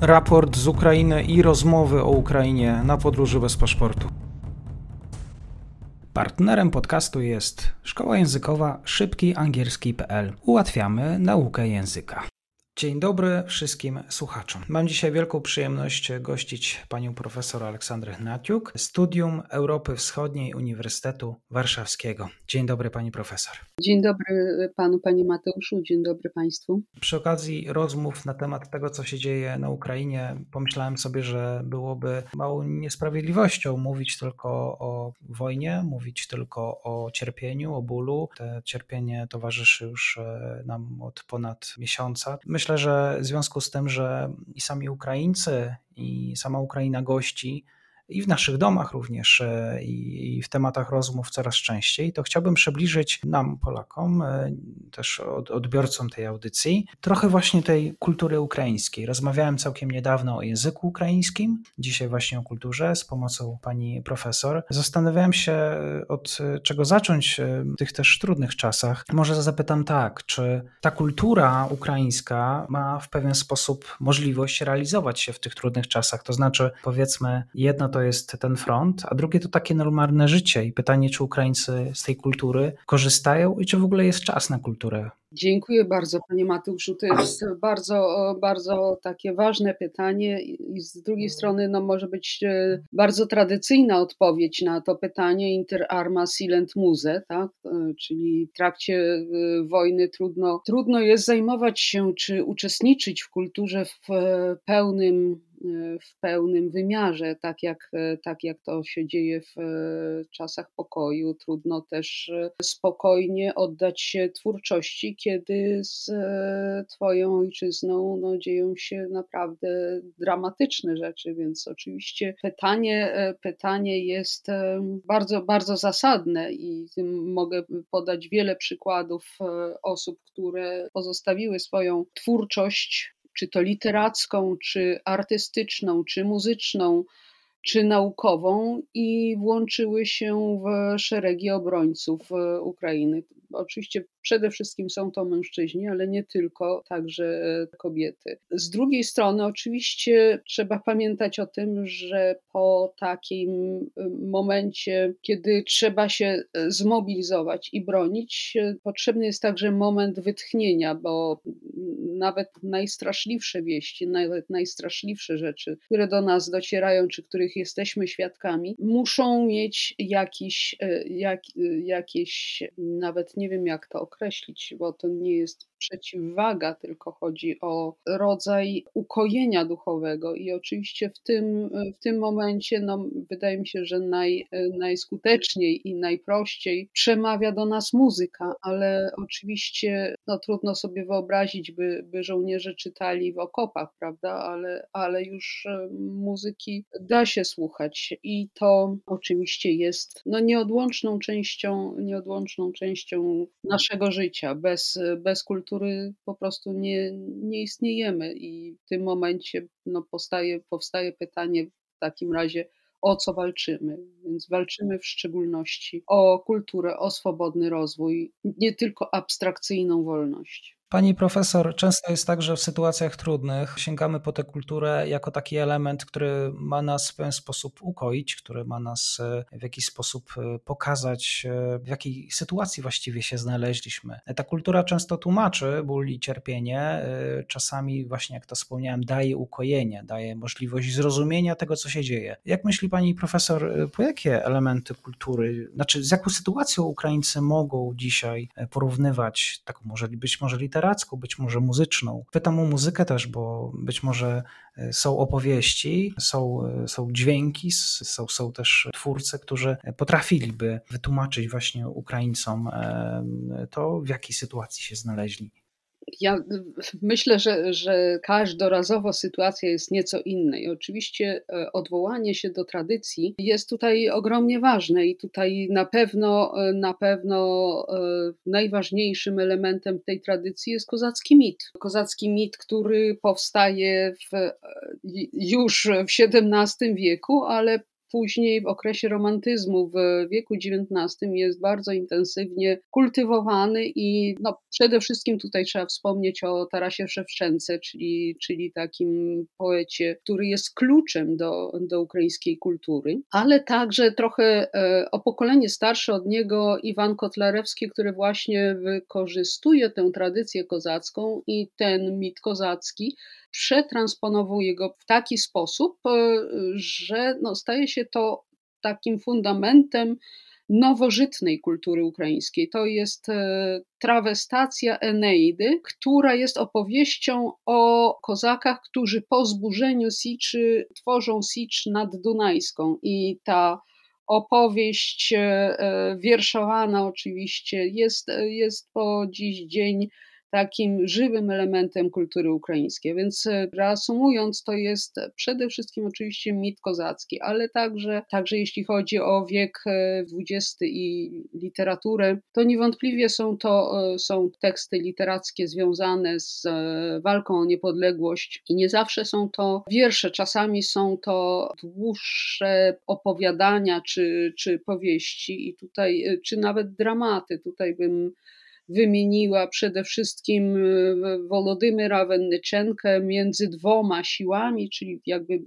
raport z Ukrainy i rozmowy o Ukrainie na podróży bez paszportu. Partnerem podcastu jest Szkoła Językowa szybkiangielski.pl. Ułatwiamy naukę języka. Dzień dobry wszystkim słuchaczom. Mam dzisiaj wielką przyjemność gościć panią profesor Aleksandrę Hnatiuk, Studium Europy Wschodniej Uniwersytetu Warszawskiego. Dzień dobry pani profesor. Dzień dobry panu, panie Mateuszu, dzień dobry państwu. Przy okazji rozmów na temat tego, co się dzieje na Ukrainie, pomyślałem sobie, że byłoby małą niesprawiedliwością mówić tylko o wojnie, mówić tylko o cierpieniu, o bólu. Te cierpienie towarzyszy już e, nam od ponad miesiąca. Myślę, myślę, że w związku z tym, że i sami Ukraińcy, i sama Ukraina gości i w naszych domach również, e, i w tematach rozmów coraz częściej, to chciałbym przybliżyć nam, Polakom, e, też odbiorcom tej audycji, trochę właśnie tej kultury ukraińskiej. Rozmawiałem całkiem niedawno o języku ukraińskim, dzisiaj właśnie o kulturze z pomocą pani profesor. Zastanawiałem się, e, od czego zacząć w tych też trudnych czasach. Może zapytam tak, czy ta kultura ukraińska ma w pewien sposób możliwość realizować się w tych trudnych czasach? To znaczy, powiedzmy, jedno to to jest ten front, a drugie to takie normalne życie i pytanie, czy Ukraińcy z tej kultury korzystają i czy w ogóle jest czas na kulturę. Dziękuję bardzo, panie Mateuszu. To jest bardzo, bardzo takie ważne pytanie i z drugiej strony no, może być e, bardzo tradycyjna odpowiedź na to pytanie inter arma silent muse, tak? E, czyli w trakcie e, wojny trudno, trudno jest zajmować się czy uczestniczyć w kulturze w pełnym w pełnym wymiarze, tak jak, tak jak to się dzieje w czasach pokoju. Trudno też spokojnie oddać się twórczości, kiedy z Twoją ojczyzną no, dzieją się naprawdę dramatyczne rzeczy, więc oczywiście pytanie, pytanie jest bardzo, bardzo zasadne i mogę podać wiele przykładów osób, które pozostawiły swoją twórczość czy to literacką, czy artystyczną, czy muzyczną, czy naukową i włączyły się w szeregi obrońców e, Ukrainy. Oczywiście przede wszystkim są to mężczyźni, ale nie tylko, także e, kobiety. Z drugiej strony, oczywiście trzeba pamiętać o tym, że po takim e, momencie, kiedy trzeba się zmobilizować i bronić, potrzebny jest także moment wytchnienia, bo nawet najstraszliwsze wieści, nawet najstraszliwsze rzeczy, które do nas docierają, czy których jesteśmy świadkami, muszą mieć jakiś, e, jak, e, jakieś, nawet nie wiem jak to określić, bo to nie jest przeciwwaga, tylko chodzi o rodzaj ukojenia duchowego. I oczywiście w tym, w tym momencie, no, wydaje mi się, że naj, najskuteczniej i najprościej przemawia do nas muzyka, ale oczywiście no, trudno sobie wyobrazić, by, by żołnierze czytali w okopach, prawda? Ale, ale już e, muzyki da się słuchać i to oczywiście jest no, nieodłączną częścią, nieodłączną częścią naszego życia. Bez, bez kultury kultury po prostu nie, nie istniejemy i w tym momencie no, powstaje, powstaje pytanie w takim razie, o co walczymy. Więc walczymy w szczególności o kulturę, o swobodny rozwój, nie tylko abstrakcyjną wolność. Pani profesor, często jest tak, że w sytuacjach trudnych sięgamy po tę kulturę jako taki element, który ma nas w pewien sposób ukoić, który ma nas e, w jakiś sposób e, pokazać, e, w jakiej sytuacji właściwie się znaleźliśmy. Ta kultura często tłumaczy ból i cierpienie, czasami właśnie, jak to wspomniałem, daje ukojenie, daje możliwość zrozumienia tego, co się dzieje. Jak myśli pani profesor, po jakie elementy kultury, znaczy z jaką sytuacją Ukraińcy mogą dzisiaj porównywać, taką może być może literacką, literacką, być może muzyczną. Pytam o muzykę też, bo być może e, są opowieści, są, e, są dźwięki, są, są też twórcy, którzy potrafiliby wytłumaczyć właśnie Ukraińcom e, to, w jakiej sytuacji się znaleźli. Ja myślę, że, że każdorazowo sytuacja jest nieco inna i oczywiście e, odwołanie się do tradycji jest tutaj ogromnie ważne i tutaj na pewno, e, na pewno e, najważniejszym elementem tej tradycji jest kozacki mit. Kozacki mit, który powstaje w, już w XVII wieku, ale później w okresie romantyzmu w wieku XIX jest bardzo intensywnie kultywowany i no, przede wszystkim tutaj trzeba wspomnieć o Tarasie Szewczence, czyli, czyli takim poecie, który jest kluczem do, do ukraińskiej kultury, ale także trochę e, o pokolenie starsze od niego Iwan Kotlarewski, który właśnie wykorzystuje tę tradycję kozacką i ten mit kozacki przetransponowuje go w taki sposób, e, że no, staje się to takim fundamentem nowożytnej kultury ukraińskiej. To jest e, trawestacja Eneidy, która jest opowieścią o kozakach, którzy po zburzeniu Siczy tworzą Sicz nad Dunajską i ta opowieść e, wierszowana oczywiście jest, jest po dziś dzień takim żywym elementem kultury ukraińskiej. Więc e, reasumując, to jest przede wszystkim oczywiście mit kozacki, ale także, także jeśli chodzi o wiek XX e, i literaturę, to niewątpliwie są to e, są teksty literackie związane z walką o niepodległość i nie zawsze są to wiersze, czasami są to dłuższe opowiadania czy, czy powieści i tutaj, czy nawet dramaty. Tutaj bym wymieniła przede wszystkim e, Wolodymyra Wennyczenkę między dwoma siłami, czyli jakby e,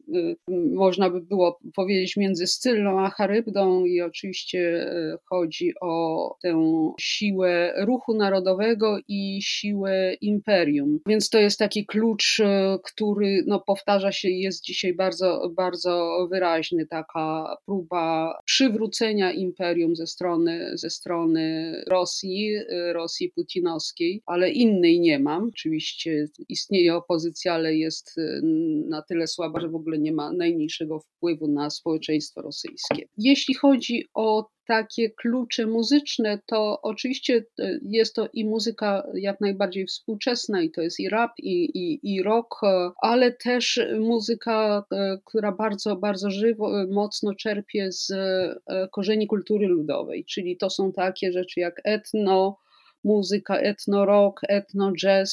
można by było powiedzieć między Scyllą a Charybdą i oczywiście e, chodzi o tę siłę ruchu narodowego i siłę imperium. Więc to jest taki klucz, który no, powtarza się i jest dzisiaj bardzo, bardzo wyraźny, taka próba przywrócenia imperium ze strony, ze strony Rosji, Rosji Rosji putinowskiej, ale innej nie mam. Oczywiście istnieje opozycja, ale jest y, na tyle słaba, że w ogóle nie ma najmniejszego wpływu na społeczeństwo rosyjskie. Jeśli chodzi o takie klucze muzyczne, to oczywiście y, jest to i muzyka jak najbardziej współczesna, i to jest i rap, i, i, i rock, ale też muzyka, y, która bardzo, bardzo żywo, mocno czerpie z korzeni kultury ludowej, czyli to są takie rzeczy jak etno, muzyka etno-rock, etno-jazz.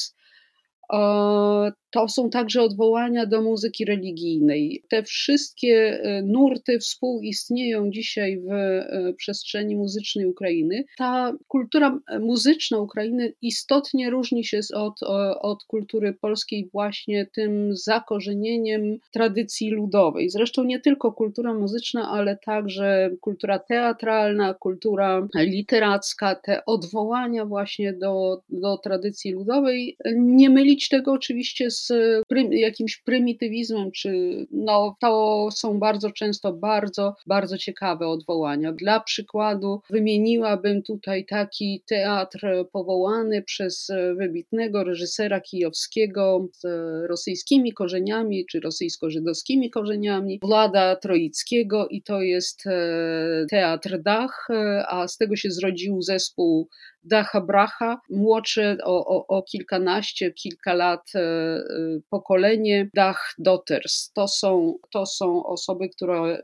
To są także odwołania do muzyki religijnej. Te wszystkie e, nurty współistnieją dzisiaj w e, przestrzeni muzycznej Ukrainy. Ta kultura muzyczna Ukrainy istotnie różni się od, od kultury polskiej właśnie tym zakorzenieniem tradycji ludowej. Zresztą nie tylko kultura muzyczna, ale także kultura teatralna, kultura literacka, te odwołania właśnie do, do tradycji ludowej. Nie mylić tego oczywiście z prym, jakimś prymitywizmem, czy no, to są bardzo często bardzo, bardzo ciekawe odwołania. Dla przykładu wymieniłabym tutaj taki teatr powołany przez wybitnego reżysera kijowskiego z rosyjskimi korzeniami, czy rosyjsko-żydowskimi korzeniami, Włada Troickiego i to jest e, teatr Dach, e, a z tego się zrodził zespół Dacha Bracha, młodsze o, o, o kilkanaście, kilka lat e, e, pokolenie Dach Daughters. To są, to są osoby, które e,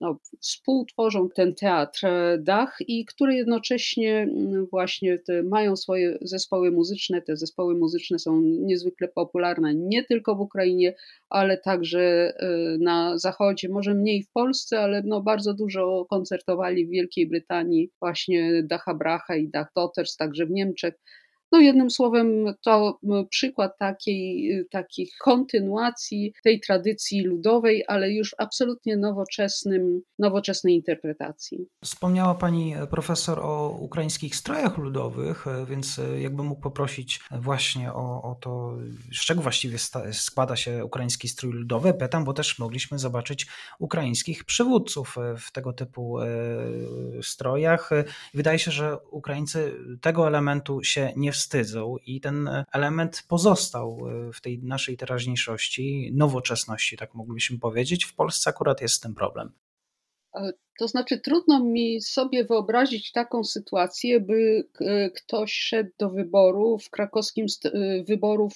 no, współtworzą ten teatr Dach i które jednocześnie mm, właśnie mają swoje zespoły muzyczne. Te zespoły muzyczne są niezwykle popularne nie tylko w Ukrainie, ale także na zachodzie, może mniej w Polsce, ale no bardzo dużo koncertowali w Wielkiej Brytanii właśnie Dacha Bracha i Dach Daughters, także w Niemczech. No jednym słowem to przykład takiej, takich kontynuacji tej tradycji ludowej, ale już absolutnie nowoczesnym, nowoczesnej interpretacji. Wspomniała Pani profesor o ukraińskich strojach ludowych, więc jakbym mógł poprosić właśnie o, o to, z czego właściwie składa się ukraiński strój ludowy. Pytam, bo też mogliśmy zobaczyć ukraińskich przywódców w tego typu e, strojach. Wydaje się, że Ukraińcy tego elementu się nie wstydzą wstydzą i ten element pozostał e, w tej naszej teraźniejszości, nowoczesności, tak moglibyśmy powiedzieć. W Polsce akurat jest z tym problem. E, to znaczy, trudno mi sobie wyobrazić taką sytuację, by e, ktoś szedł do wyboru w krakowskim wyborów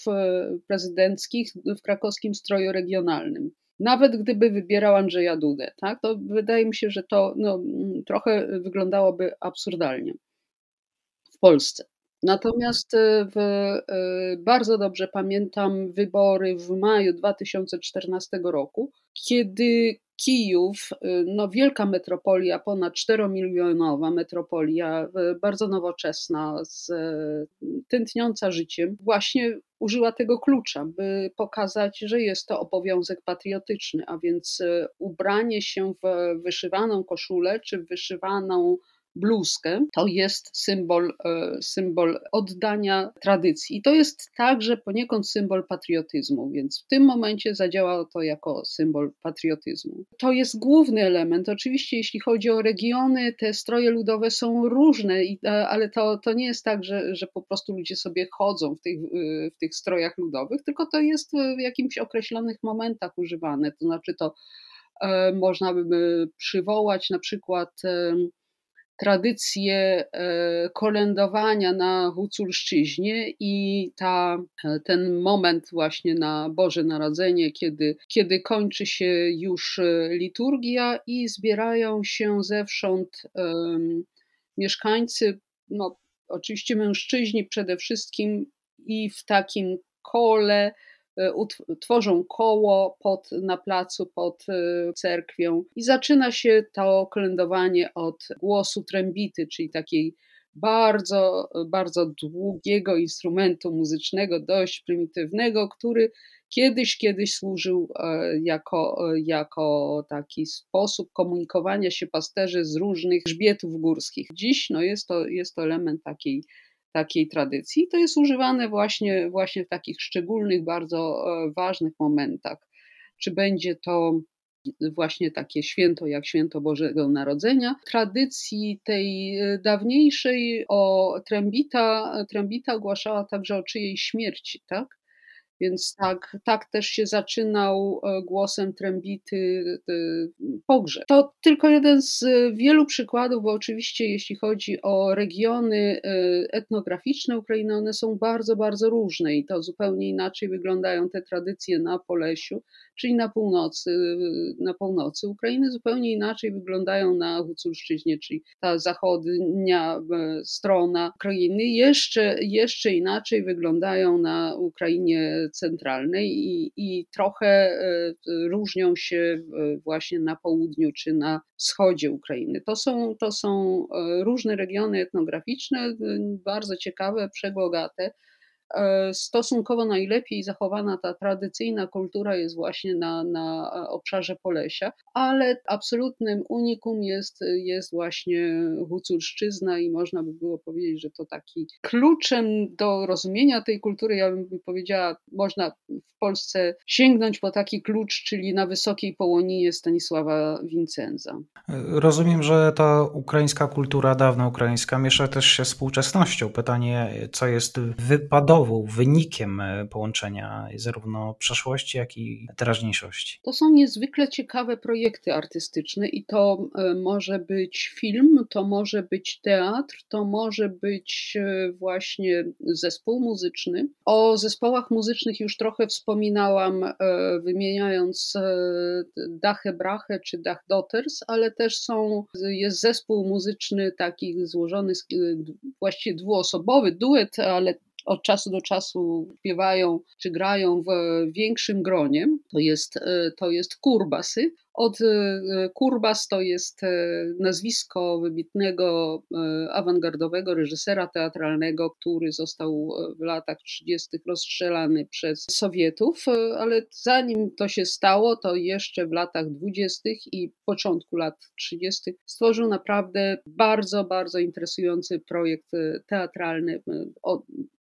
prezydenckich w krakowskim stroju regionalnym. Nawet gdyby wybierał Andrzeja Dudę, tak, to wydaje mi się, że to no, trochę wyglądałoby absurdalnie w Polsce. Natomiast w, bardzo dobrze pamiętam wybory w maju 2014 roku, kiedy Kijów, no wielka metropolia, ponad 4-milionowa metropolia, bardzo nowoczesna, z, tętniąca życiem, właśnie użyła tego klucza, by pokazać, że jest to obowiązek patriotyczny, a więc ubranie się w wyszywaną koszulę czy wyszywaną bluzkę, to jest symbol, e, symbol oddania tradycji. I to jest także poniekąd symbol patriotyzmu, więc w tym momencie zadziałało to jako symbol patriotyzmu. To jest główny element. Oczywiście, jeśli chodzi o regiony, te stroje ludowe są różne, e, ale to, to nie jest tak, że, że po prostu ludzie sobie chodzą w tych, e, w tych strojach ludowych, tylko to jest w jakimś określonych momentach używane. To znaczy, to można by przywołać na przykład tradycję e, kolędowania na Huculszczyźnie i ta, e, ten moment właśnie na Boże Narodzenie, kiedy, kiedy kończy się już e, liturgia i zbierają się zewsząd um, mieszkańcy, no oczywiście mężczyźni przede wszystkim i w takim kole tworzą koło pod, na placu pod e, cerkwią i zaczyna się to klędowanie od głosu trębity, czyli takiej bardzo, bardzo długiego instrumentu muzycznego, dość prymitywnego, który kiedyś, kiedyś służył e, jako, jako taki sposób komunikowania się pasterzy z różnych grzbietów górskich. Dziś no jest, to, jest to element takiej takiej tradycji. To jest używane właśnie, właśnie w takich szczególnych, bardzo e, ważnych momentach. Czy będzie to właśnie takie święto jak święto Bożego Narodzenia. Tradycji tej e, dawniejszej o trębita, trębita ogłaszała także o czyjej śmierci, tak? Więc tak, tak też się zaczynał e, głosem trębity e, pogrzeb. To tylko jeden z wielu przykładów, bo oczywiście jeśli chodzi o regiony e, etnograficzne Ukrainy, one są bardzo, bardzo różne i to zupełnie inaczej wyglądają te tradycje na Polesiu, czyli na północy, na północy Ukrainy, zupełnie inaczej wyglądają na Huculszczyźnie, czyli ta zachodnia strona Ukrainy, jeszcze, jeszcze inaczej wyglądają na Ukrainie centralnej i, i trochę e, różnią się właśnie na południu czy na wschodzie Ukrainy. To są, to są e, różne regiony etnograficzne, bardzo ciekawe, przebogate. E, stosunkowo najlepiej zachowana ta tradycyjna kultura jest właśnie na, na obszarze Polesia, ale absolutnym unikum jest, jest właśnie Huculszczyzna i można by było powiedzieć, że to taki kluczem do rozumienia tej kultury, ja bym powiedziała, można w Polsce sięgnąć po taki klucz, czyli na wysokiej połoninie Stanisława Wincenza. Rozumiem, że ta ukraińska kultura, dawna ukraińska, miesza też się z współczesnością. Pytanie, co jest wypadową wynikiem e, połączenia zarówno przeszłości, jak i teraźniejszości. To są niezwykle ciekawe projekty artystyczne i to e, może być film, to może być teatr, to może być e, właśnie zespół muzyczny. O zespołach muzycznych już trochę wspominałam, wymieniając Dachę Brachę czy Dach Daughters, ale też są, jest zespół muzyczny taki złożony, właściwie dwuosobowy, duet, ale od czasu do czasu śpiewają czy grają w większym gronie, to jest, e, to jest kurbasy. Od e, Kurbas to jest e, nazwisko wybitnego awangardowego reżysera teatralnego, który został w latach 30. rozstrzelany przez Sowietów, ale zanim to się stało, to jeszcze w latach 20. i początku lat 30. stworzył naprawdę bardzo, bardzo interesujący projekt teatralny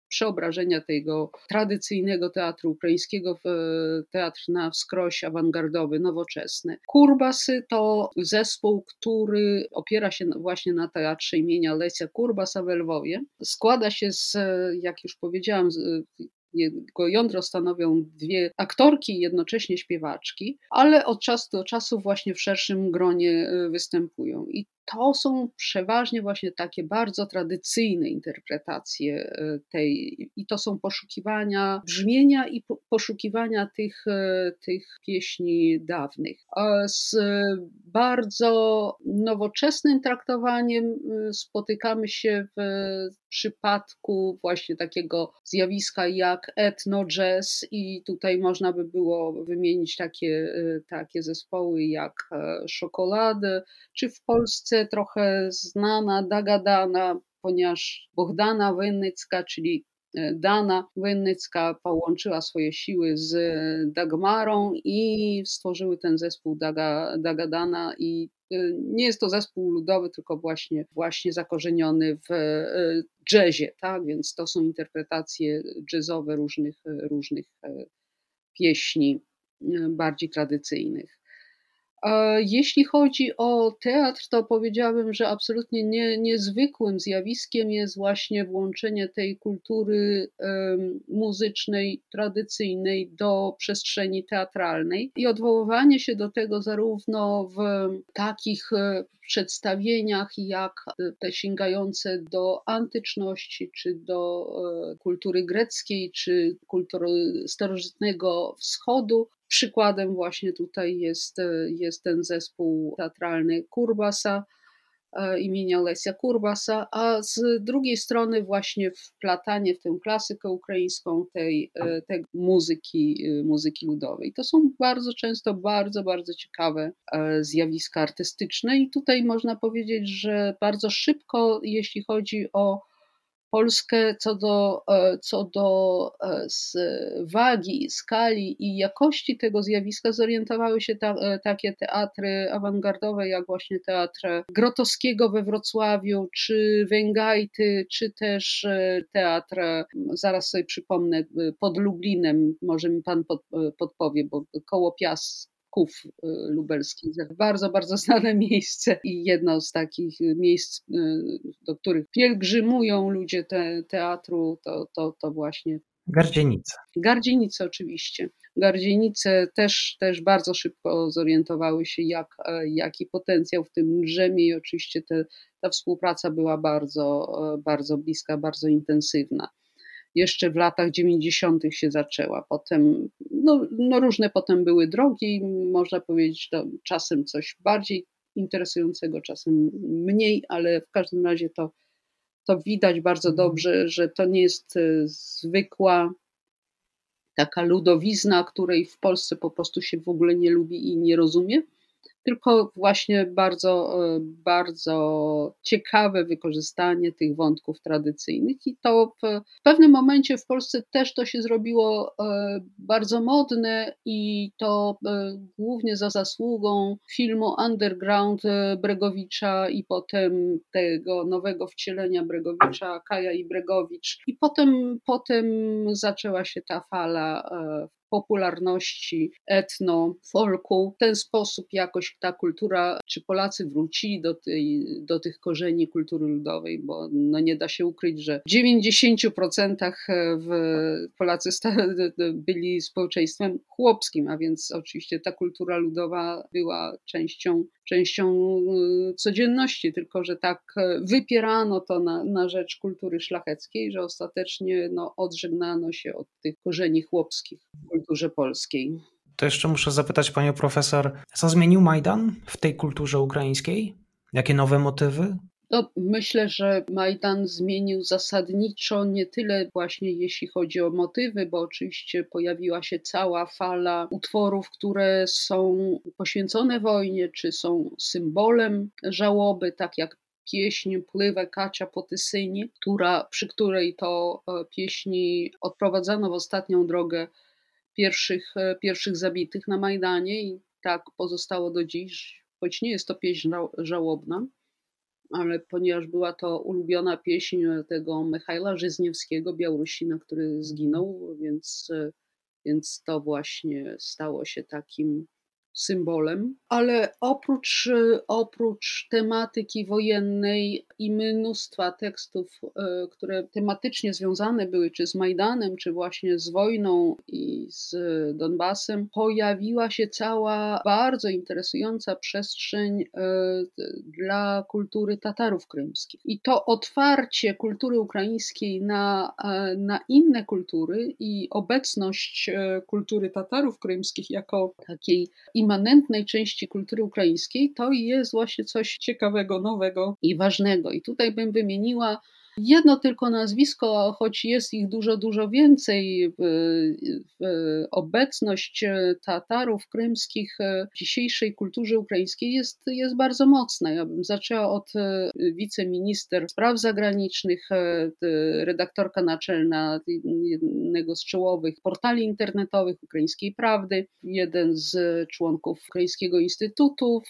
przeobrażenia tego tradycyjnego teatru ukraińskiego w e, teatr na wskroś awangardowy, nowoczesny. Kurbasy to zespół, który opiera się właśnie na teatrze imienia Lesia Kurbasa w Lwowie. Składa się z, jak już powiedziałam, jego jądro stanowią dwie aktorki i jednocześnie śpiewaczki, ale od czasu do czasu właśnie w szerszym gronie e, występują. I to są przeważnie właśnie takie bardzo tradycyjne interpretacje e, tej, i to są poszukiwania brzmienia i poszukiwania tych, e, tych pieśni dawnych. Z bardzo nowoczesnym traktowaniem spotykamy się w przypadku właśnie takiego zjawiska jak etno jazz i tutaj można by było wymienić takie, takie zespoły jak Szokolady, czy w Polsce trochę znana Dagadana, ponieważ Bohdana Wennycka, czyli e, Dana Wennycka połączyła swoje siły z Dagmarą i stworzyły ten zespół Daga, Dagadana i e, nie jest to zespół ludowy, tylko właśnie, właśnie zakorzeniony w e, jazzie, tak? Więc to są interpretacje jazzowe różnych, różnych pieśni bardziej tradycyjnych. Jeśli chodzi o teatr, to powiedziałabym, że absolutnie nie, niezwykłym zjawiskiem jest właśnie włączenie tej kultury muzycznej, tradycyjnej do przestrzeni teatralnej. I odwoływanie się do tego zarówno w takich e, przedstawieniach, jak te sięgające do antyczności, czy do e, kultury greckiej, czy kultury starożytnego wschodu, Przykładem właśnie tutaj jest, e, jest ten zespół teatralny Kurbasa e, imienia Lesia Kurbasa, a z drugiej strony właśnie wplatanie w tę klasykę ukraińską tej, e, tej muzyki, muzyki ludowej. To są bardzo często bardzo, bardzo ciekawe zjawiska artystyczne i tutaj można powiedzieć, że bardzo szybko, jeśli chodzi o Polskę co do, e, co do e, wagi, skali i jakości tego zjawiska zorientowały się ta, e, takie teatry awangardowe, jak właśnie teatr Grotowskiego we Wrocławiu, czy Węgajty, czy też teatr, zaraz sobie przypomnę, pod Lublinem, może mi pan pod, podpowie, bo koło Piast Ków y, lubelskich. Bardzo, bardzo znane miejsce i jedno z takich miejsc, y, do których pielgrzymują ludzie te, teatru, to, to, to właśnie Gardzienice. Gardzienice oczywiście. Gardzienice też, też bardzo szybko zorientowały się, jak, jaki potencjał w tym drzemie i oczywiście te, ta współpraca była bardzo, bardzo bliska, bardzo intensywna jeszcze w latach 90. się zaczęła. Potem, no, no różne potem były drogi, można powiedzieć, to czasem coś bardziej interesującego, czasem mniej, ale w każdym razie to, to widać bardzo mhm. dobrze, że to nie jest e, zwykła taka ludowizna, której w Polsce po prostu się w ogóle nie lubi i nie rozumie, tylko właśnie bardzo, e, bardzo ciekawe wykorzystanie tych wątków tradycyjnych. I to w pewnym momencie w Polsce też to się zrobiło e, bardzo modne i to e, głównie za zasługą filmu Underground Bregowicza i potem tego nowego wcielenia Bregowicza, Kaja i Bregowicz. I potem, potem zaczęła się ta fala popularności etno, folku. W ten sposób jakoś ta kultura, czy Polacy wrócili do, tej, do tych korzeni kultury ludowej, bo no nie da się ukryć, że w 90% w Polacy byli społeczeństwem chłopskim, a więc oczywiście ta kultura ludowa była częścią częścią y, codzienności, tylko że tak e, wypierano to na, na rzecz kultury szlacheckiej, że ostatecznie no, odżegnano się od tych korzeni chłopskich w kulturze polskiej. To jeszcze muszę zapytać panią profesor, co zmienił Majdan w tej kulturze ukraińskiej? Jakie nowe motywy? No, myślę, że Majdan zmienił zasadniczo nie tyle właśnie jeśli chodzi o motywy, bo oczywiście pojawiła się cała fala utworów, które są poświęcone wojnie, czy są symbolem żałoby, tak jak pieśń Pływę Kacia po Tysyni, która, przy której to e, pieśni odprowadzano w ostatnią drogę pierwszych, e, pierwszych zabitych na Majdanie i tak pozostało do dziś, choć nie jest to pieśń żałobna ale ponieważ była to ulubiona pieśń tego Michaela Żyzniewskiego, Białorusina, który zginął, więc, więc to właśnie stało się takim symbolem, ale oprócz, oprócz tematyki wojennej i mnóstwa tekstów, e, które tematycznie związane były czy z Majdanem, czy właśnie z wojną i z Donbasem, pojawiła się cała bardzo interesująca przestrzeń e, dla kultury Tatarów krymskich. I to otwarcie kultury ukraińskiej na, e, na inne kultury i obecność kultury Tatarów krymskich jako takiej immanentnej części kultury ukraińskiej, to jest właśnie coś ciekawego, nowego i ważnego. I tutaj bym wymieniła Jedno tylko nazwisko, choć jest ich dużo, dużo więcej, obecność Tatarów krymskich w dzisiejszej kulturze ukraińskiej jest, jest bardzo mocna. Ja bym zaczęła od e, wiceminister spraw zagranicznych, e, redaktorka naczelna jednego z czołowych portali internetowych Ukraińskiej Prawdy, jeden z członków Ukraińskiego Instytutu.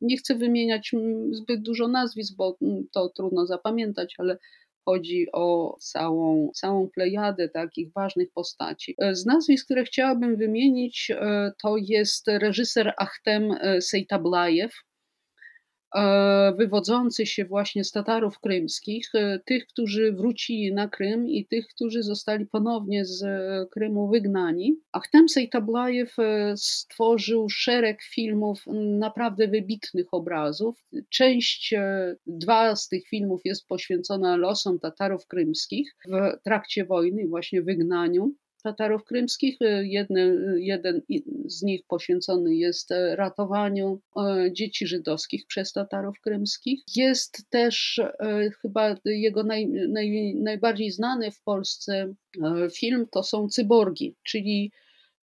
Nie chcę wymieniać zbyt dużo nazwisk, bo to trudno zapamiętać, ale chodzi o całą, całą plejadę takich ważnych postaci. E, z nazwisk, które chciałabym wymienić, e, to jest reżyser Achtem e, Sejtablajew, wywodzący się właśnie z Tatarów krymskich, e, tych, którzy wrócili na Krym i tych, którzy zostali ponownie z Krymu wygnani. Achtem Sejtablajew e, stworzył szereg filmów, naprawdę wybitnych obrazów. Część, dwa z tych filmów jest poświęcona losom Tatarów krymskich w trakcie wojny, właśnie wygnaniu. Tatarów krymskich. E, jeden, jeden z nich poświęcony jest e, ratowaniu e, dzieci żydowskich przez Tatarów krymskich. Jest też chyba jego naj, naj, najbardziej znany w Polsce film to są Cyborgi, czyli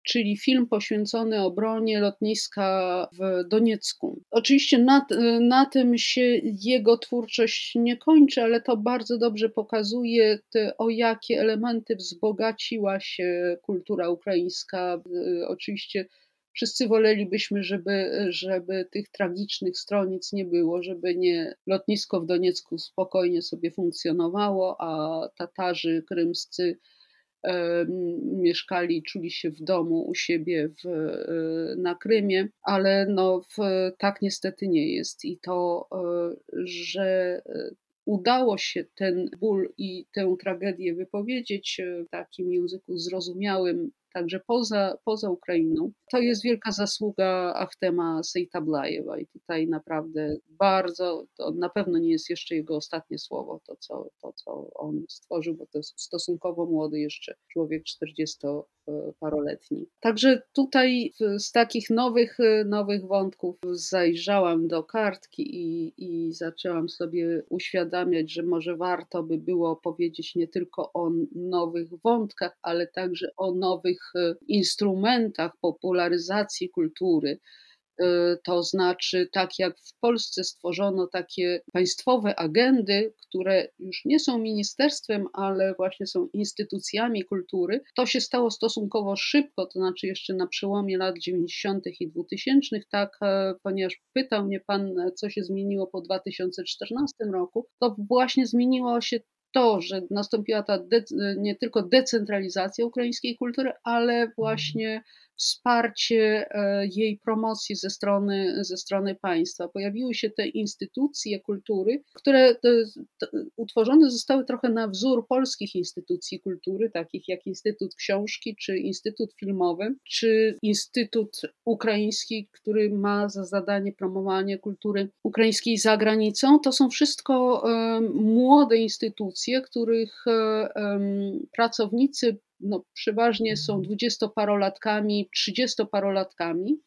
czyli film poświęcony obronie lotniska w Doniecku. Oczywiście na, na tym się jego twórczość nie kończy, ale to bardzo dobrze pokazuje, te, o jakie elementy wzbogaciła się kultura ukraińska. Oczywiście wszyscy wolelibyśmy, żeby, żeby tych tragicznych stronic nie było, żeby nie lotnisko w Doniecku spokojnie sobie funkcjonowało, a Tatarzy krymscy mieszkali, czuli się w domu u siebie w, e, na Krymie, ale no w, tak niestety nie jest. I to, e, że e, udało się ten ból i tę tragedię wypowiedzieć w takim języku zrozumiałym także poza, poza Ukrainą. To jest wielka zasługa Achtema Sejtablajewa i tutaj naprawdę bardzo, to na pewno nie jest jeszcze jego ostatnie słowo, to co, to, co on stworzył, bo to jest stosunkowo młody jeszcze człowiek 40 paroletni. Także tutaj z takich nowych, nowych wątków zajrzałam do kartki i, i zaczęłam sobie uświadamiać, że może warto by było powiedzieć nie tylko o nowych wątkach, ale także o nowych instrumentach popularyzacji kultury Y, to znaczy, tak jak w Polsce stworzono takie państwowe agendy, które już nie są ministerstwem, ale właśnie są instytucjami kultury, to się stało stosunkowo szybko, to znaczy jeszcze na przełomie lat 90. i 2000, tak, e, ponieważ pytał mnie Pan, co się zmieniło po 2014 roku, to właśnie zmieniło się to, że nastąpiła ta nie tylko decentralizacja ukraińskiej kultury, ale właśnie wsparcie e, jej promocji ze strony, ze strony państwa. Pojawiły się te instytucje kultury, które e, utworzone zostały trochę na wzór polskich instytucji kultury, takich jak Instytut Książki, czy Instytut Filmowy, czy Instytut Ukraiński, który ma za zadanie promowanie kultury ukraińskiej za granicą. To są wszystko e, młode instytucje, których pracownicy no, przeważnie są dwudziestoparolatkami, trzydziestoparolatkami.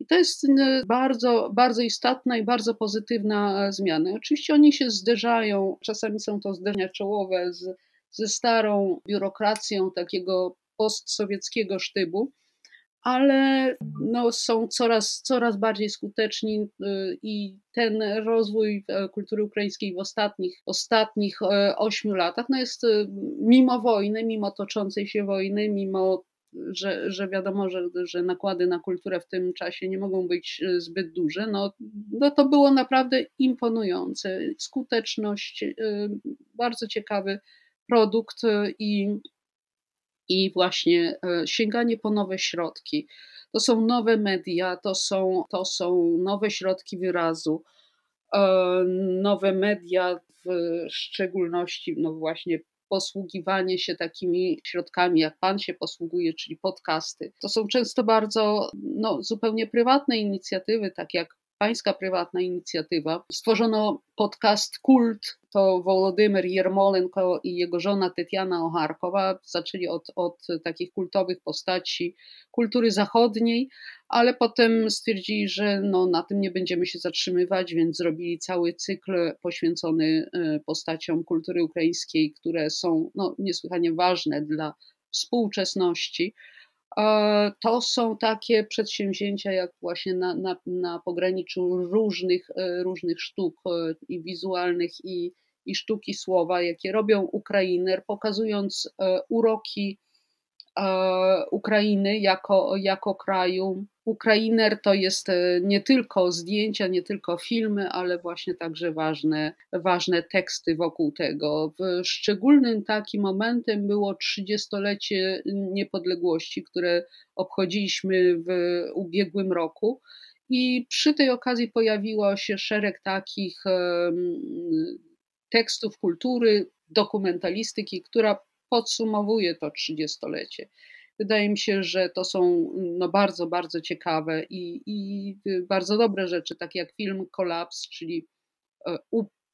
I to jest bardzo, bardzo istotna i bardzo pozytywna zmiana. Oczywiście oni się zderzają, czasami są to zderzenia czołowe z, ze starą biurokracją takiego postsowieckiego sztybu, ale no, są coraz, coraz bardziej skuteczni y, i ten rozwój e, kultury ukraińskiej w ostatnich, ostatnich e, ośmiu latach no jest y, mimo wojny, mimo toczącej się wojny, mimo że, że wiadomo, że, że nakłady na kulturę w tym czasie nie mogą być y, zbyt duże, no, no to było naprawdę imponujące. Skuteczność, bardzo ciekawy produkt i i właśnie e, sięganie po nowe środki. to są nowe media, to są, to są nowe środki wyrazu, e, nowe media, w szczególności, no właśnie, posługiwanie się takimi środkami, jak Pan się posługuje, czyli podcasty. To są często bardzo no, zupełnie prywatne inicjatywy, tak jak pańska prywatna inicjatywa. Stworzono podcast Kult, to Wołodymyr Jermolenko i jego żona Tetiana Ocharkowa zaczęli od, od takich kultowych postaci kultury zachodniej, ale potem stwierdzili, że no, na tym nie będziemy się zatrzymywać, więc zrobili cały cykl poświęcony e, postaciom kultury ukraińskiej, które są no, niesłychanie ważne dla współczesności. E, to są takie przedsięwzięcia, jak właśnie na, na, na pograniczu różnych, e, różnych sztuk e, i wizualnych, i, i sztuki słowa, jakie robią Ukrainer, pokazując uroki Ukrainy jako, jako kraju. Ukrainer to jest e, nie tylko zdjęcia, nie tylko filmy, ale właśnie także ważne, ważne teksty wokół tego. W szczególnym takim momentem było 30-lecie niepodległości, które obchodziliśmy w ubiegłym roku. I przy tej okazji pojawiło się szereg takich tekstów kultury, dokumentalistyki, która podsumowuje to trzydziestolecie. Wydaje mi się, że to są no, bardzo, bardzo ciekawe i, i bardzo dobre rzeczy, takie jak film Kolaps, czyli e,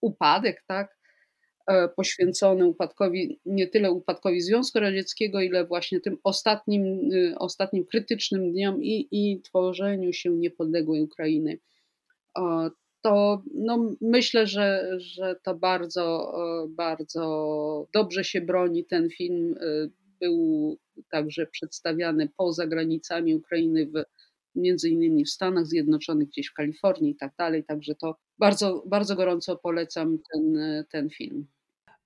upadek, tak? E, poświęcony upadkowi, nie tyle upadkowi Związku Radzieckiego, ile właśnie tym ostatnim, y, ostatnim krytycznym dniom i, i tworzeniu się niepodległej Ukrainy to no, myślę, że, że to bardzo, e, bardzo dobrze się broni. Ten film e, był także przedstawiany poza granicami Ukrainy, w, między innymi w Stanach Zjednoczonych, gdzieś w Kalifornii i tak dalej. Także to bardzo, bardzo gorąco polecam ten, ten film.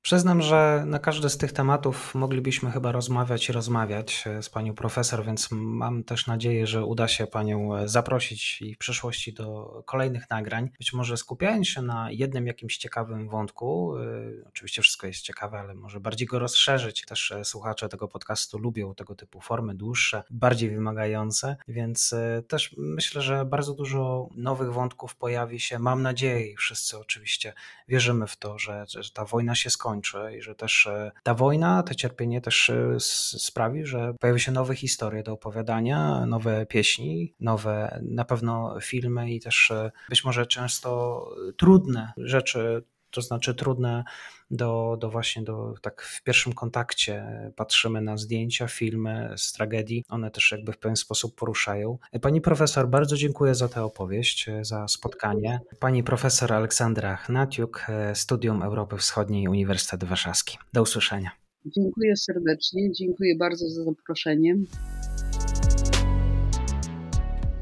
Przyznam, że na każdy z tych tematów moglibyśmy chyba rozmawiać i rozmawiać e, z panią profesor, więc mam też nadzieję, że uda się panią e, zaprosić i w przyszłości do kolejnych nagrań. Być może skupiając się na jednym jakimś ciekawym wątku, e, oczywiście wszystko jest ciekawe, ale może bardziej go rozszerzyć. Też słuchacze tego podcastu lubią tego typu formy dłuższe, bardziej wymagające, więc też myślę, że bardzo dużo nowych wątków pojawi się. Mam nadzieję i wszyscy oczywiście wierzymy w to, że, że ta wojna się skończy skończy i że też e, ta wojna, to cierpienie też e, sprawi, że pojawi się nowe historie do opowiadania, nowe pieśni, nowe na pewno filmy i też e, być może często trudne rzeczy to znaczy trudne do, do właśnie do tak w pierwszym kontakcie patrzymy na zdjęcia, filmy z tragedii. One też jakby w pewien sposób poruszają. Pani profesor, bardzo dziękuję za tę opowieść, za spotkanie. Pani profesor Aleksandra Hnatiuk, Studium Europy Wschodniej Uniwersytet Warszawski. Do usłyszenia. Dziękuję serdecznie, dziękuję bardzo za zaproszenie.